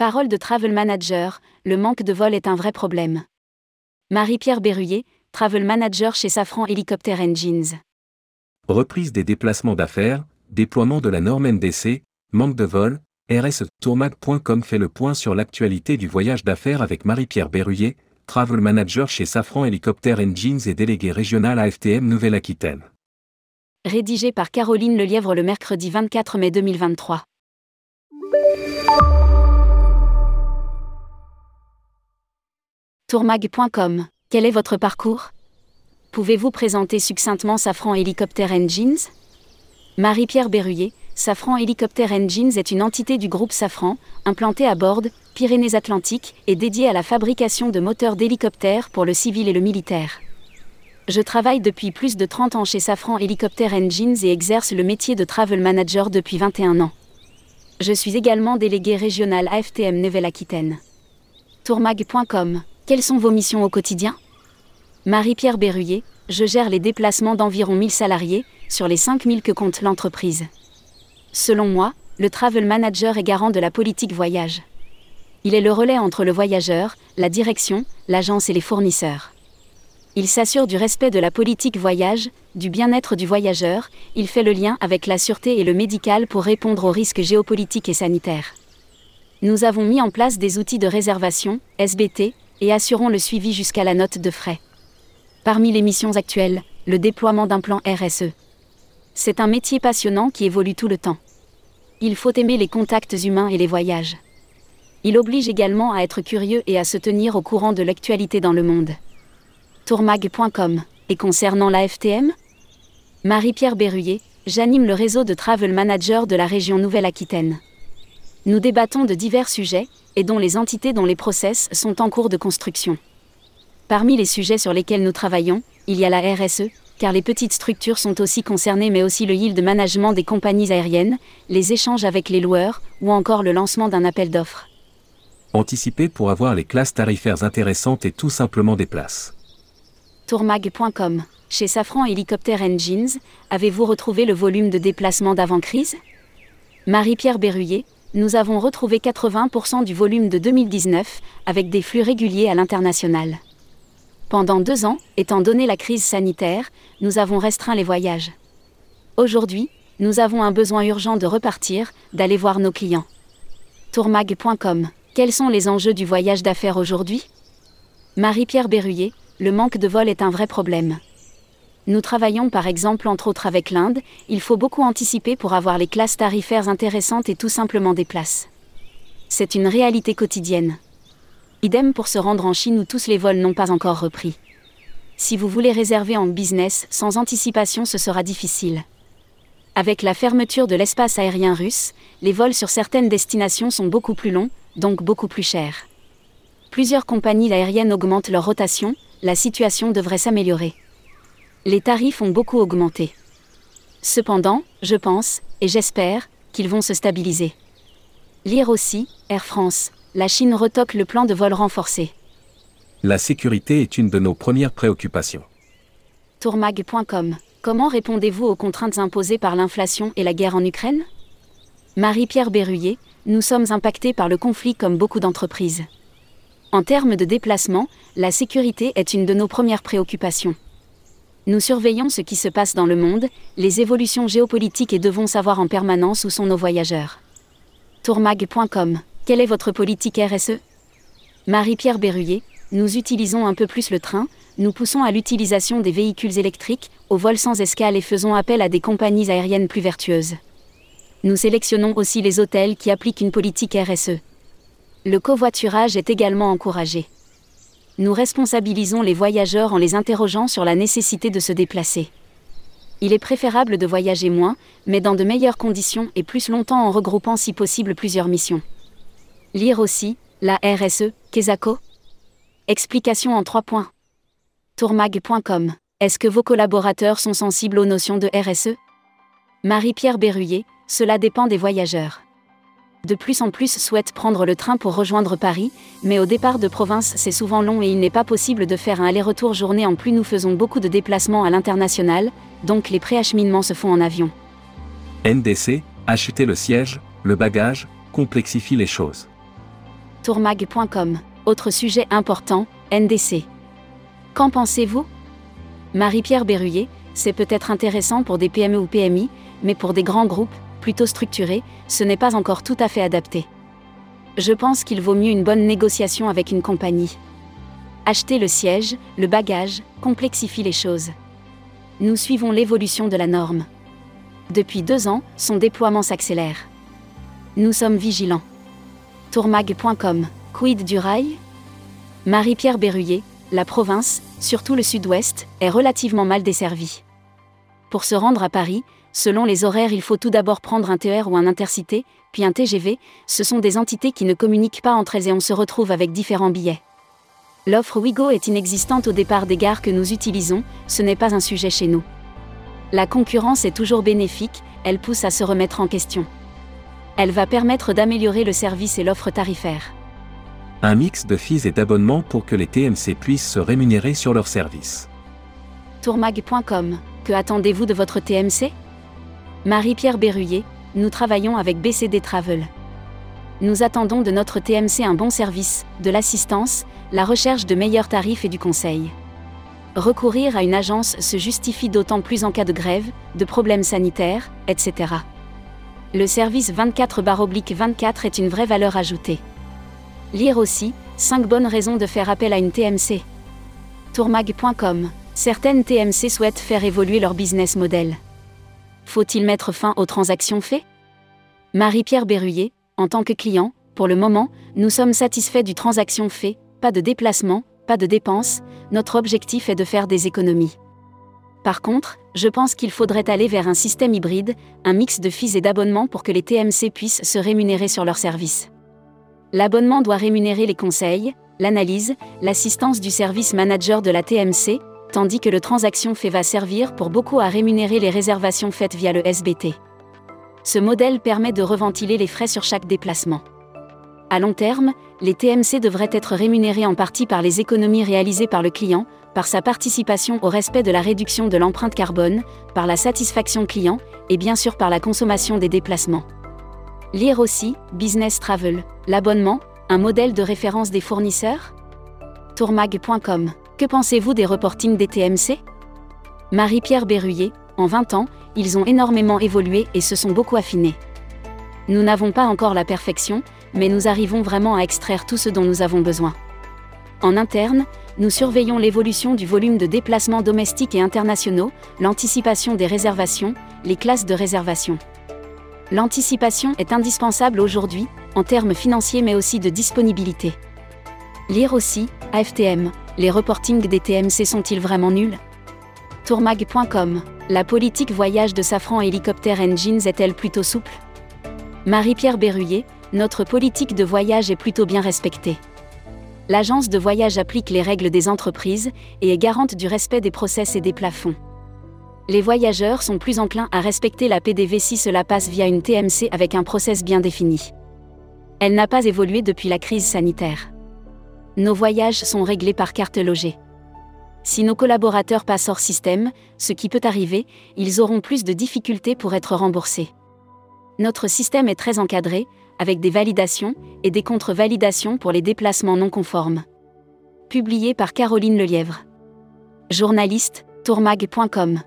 Parole de Travel Manager, le manque de vol est un vrai problème. Marie-Pierre Berruyer, Travel Manager chez Safran Helicopter Engines. Reprise des déplacements d'affaires, déploiement de la norme NDC, manque de vol, RS Tourmag.com fait le point sur l'actualité du voyage d'affaires avec Marie-Pierre Berruyer, Travel Manager chez Safran Helicopter Engines et délégué régional AFTM Nouvelle-Aquitaine. Rédigé par Caroline Lelièvre le mercredi 24 mai 2023. Tourmag.com, quel est votre parcours? Pouvez-vous présenter succinctement Safran Helicopter Engines Marie-Pierre Berruyer, Safran Helicopter Engines est une entité du groupe Safran, implantée à bord, Pyrénées-Atlantiques, et dédiée à la fabrication de moteurs d'hélicoptères pour le civil et le militaire. Je travaille depuis plus de 30 ans chez Safran Helicopter Engines et exerce le métier de Travel Manager depuis 21 ans. Je suis également délégué régional AFTM Nouvelle-Aquitaine. Tourmag.com quelles sont vos missions au quotidien? Marie-Pierre Berruyer, je gère les déplacements d'environ 1000 salariés, sur les 5000 que compte l'entreprise. Selon moi, le travel manager est garant de la politique voyage. Il est le relais entre le voyageur, la direction, l'agence et les fournisseurs. Il s'assure du respect de la politique voyage, du bien-être du voyageur, il fait le lien avec la sûreté et le médical pour répondre aux risques géopolitiques et sanitaires. Nous avons mis en place des outils de réservation, SBT, et assurons le suivi jusqu'à la note de frais. Parmi les missions actuelles, le déploiement d'un plan RSE. C'est un métier passionnant qui évolue tout le temps. Il faut aimer les contacts humains et les voyages. Il oblige également à être curieux et à se tenir au courant de l'actualité dans le monde. Tourmag.com. Et concernant la FTM Marie-Pierre Berruyer, j'anime le réseau de travel managers de la région Nouvelle-Aquitaine. Nous débattons de divers sujets, et dont les entités dont les process sont en cours de construction. Parmi les sujets sur lesquels nous travaillons, il y a la RSE, car les petites structures sont aussi concernées mais aussi le yield management des compagnies aériennes, les échanges avec les loueurs, ou encore le lancement d'un appel d'offres. Anticiper pour avoir les classes tarifaires intéressantes et tout simplement des places. Tourmag.com Chez Safran Helicopter Engines, avez-vous retrouvé le volume de déplacement d'avant-crise? Marie-Pierre Berruyer, nous avons retrouvé 80% du volume de 2019, avec des flux réguliers à l'international. Pendant deux ans, étant donné la crise sanitaire, nous avons restreint les voyages. Aujourd'hui, nous avons un besoin urgent de repartir, d'aller voir nos clients. Tourmag.com Quels sont les enjeux du voyage d'affaires aujourd'hui? Marie-Pierre Berruyer, le manque de vol est un vrai problème. Nous travaillons par exemple entre autres avec l'Inde, il faut beaucoup anticiper pour avoir les classes tarifaires intéressantes et tout simplement des places. C'est une réalité quotidienne. Idem pour se rendre en Chine où tous les vols n'ont pas encore repris. Si vous voulez réserver en business, sans anticipation ce sera difficile. Avec la fermeture de l'espace aérien russe, les vols sur certaines destinations sont beaucoup plus longs, donc beaucoup plus chers. Plusieurs compagnies aériennes augmentent leur rotation, la situation devrait s'améliorer les tarifs ont beaucoup augmenté. Cependant, je pense, et j'espère, qu'ils vont se stabiliser. Lire aussi, Air France, la Chine retoque le plan de vol renforcé. La sécurité est une de nos premières préoccupations. Tourmag.com Comment répondez-vous aux contraintes imposées par l'inflation et la guerre en Ukraine? Marie-Pierre Berruyer, nous sommes impactés par le conflit comme beaucoup d'entreprises. En termes de déplacement, la sécurité est une de nos premières préoccupations. Nous surveillons ce qui se passe dans le monde, les évolutions géopolitiques et devons savoir en permanence où sont nos voyageurs. Tourmag.com Quelle est votre politique RSE Marie-Pierre Berruyer, nous utilisons un peu plus le train, nous poussons à l'utilisation des véhicules électriques, au vol sans escale et faisons appel à des compagnies aériennes plus vertueuses. Nous sélectionnons aussi les hôtels qui appliquent une politique RSE. Le covoiturage est également encouragé nous responsabilisons les voyageurs en les interrogeant sur la nécessité de se déplacer. Il est préférable de voyager moins, mais dans de meilleures conditions et plus longtemps en regroupant si possible plusieurs missions. Lire aussi, la RSE, Kesako Explication en trois points. Tourmag.com Est-ce que vos collaborateurs sont sensibles aux notions de RSE Marie-Pierre Berruyer, cela dépend des voyageurs de plus en plus souhaitent prendre le train pour rejoindre Paris, mais au départ de province c'est souvent long et il n'est pas possible de faire un aller-retour journée en plus nous faisons beaucoup de déplacements à l'international, donc les préacheminements se font en avion. NDC, acheter le siège, le bagage, complexifie les choses. Tourmag.com. Autre sujet important, NDC. Qu'en pensez-vous? Marie-Pierre Berruyer, c'est peut-être intéressant pour des PME ou PMI, mais pour des grands groupes, plutôt structurés, ce n'est pas encore tout à fait adapté. Je pense qu'il vaut mieux une bonne négociation avec une compagnie. Acheter le siège, le bagage, complexifie les choses. Nous suivons l'évolution de la norme. Depuis deux ans, son déploiement s'accélère. Nous sommes vigilants. Tourmag.com. Quid du rail? Marie-Pierre Berruyer, la province, surtout le sud-ouest, est relativement mal desservie. Pour se rendre à Paris, selon les horaires, il faut tout d'abord prendre un TER ou un intercité, puis un TGV, ce sont des entités qui ne communiquent pas entre elles et on se retrouve avec différents billets. L'offre Wigo est inexistante au départ des gares que nous utilisons, ce n'est pas un sujet chez nous. La concurrence est toujours bénéfique, elle pousse à se remettre en question. Elle va permettre d'améliorer le service et l'offre tarifaire. Un mix de fees et d'abonnements pour que les TMC puissent se rémunérer sur leurs services. Tourmag.com. Que attendez-vous de votre TMC Marie-Pierre Berruyer, nous travaillons avec BCD Travel. Nous attendons de notre TMC un bon service, de l'assistance, la recherche de meilleurs tarifs et du conseil. Recourir à une agence se justifie d'autant plus en cas de grève, de problèmes sanitaires, etc. Le service 24-24 est une vraie valeur ajoutée. Lire aussi 5 bonnes raisons de faire appel à une TMC. Tourmag.com. Certaines TMC souhaitent faire évoluer leur business model. Faut-il mettre fin aux transactions faites? Marie-Pierre Berruyer, en tant que client, pour le moment, nous sommes satisfaits du transaction fait, pas de déplacement, pas de dépenses, notre objectif est de faire des économies. Par contre, je pense qu'il faudrait aller vers un système hybride, un mix de fees et d'abonnements pour que les TMC puissent se rémunérer sur leurs services. L'abonnement doit rémunérer les conseils, l'analyse, l'assistance du service manager de la TMC, tandis que le transaction fait va servir pour beaucoup à rémunérer les réservations faites via le SBT. Ce modèle permet de reventiler les frais sur chaque déplacement. À long terme, les TMC devraient être rémunérés en partie par les économies réalisées par le client, par sa participation au respect de la réduction de l'empreinte carbone, par la satisfaction client, et bien sûr par la consommation des déplacements. Lire aussi, Business Travel, l'abonnement, un modèle de référence des fournisseurs? Tourmag.com. Que pensez-vous des reportings des TMC Marie-Pierre Berruyer, en 20 ans, ils ont énormément évolué et se sont beaucoup affinés. Nous n'avons pas encore la perfection, mais nous arrivons vraiment à extraire tout ce dont nous avons besoin. En interne, nous surveillons l'évolution du volume de déplacements domestiques et internationaux, l'anticipation des réservations, les classes de réservation. L'anticipation est indispensable aujourd'hui, en termes financiers mais aussi de disponibilité. Lire aussi, AFTM, les reportings des TMC sont-ils vraiment nuls? Tourmag.com, la politique voyage de Safran Helicopter Engines est-elle plutôt souple? Marie-Pierre Berruyer, notre politique de voyage est plutôt bien respectée. L'agence de voyage applique les règles des entreprises et est garante du respect des process et des plafonds. Les voyageurs sont plus enclins à respecter la PDV si cela passe via une TMC avec un process bien défini. Elle n'a pas évolué depuis la crise sanitaire. Nos voyages sont réglés par carte logée. Si nos collaborateurs passent hors système, ce qui peut arriver, ils auront plus de difficultés pour être remboursés. Notre système est très encadré, avec des validations et des contre-validations pour les déplacements non conformes. Publié par Caroline Lelièvre. Journaliste, tourmag.com.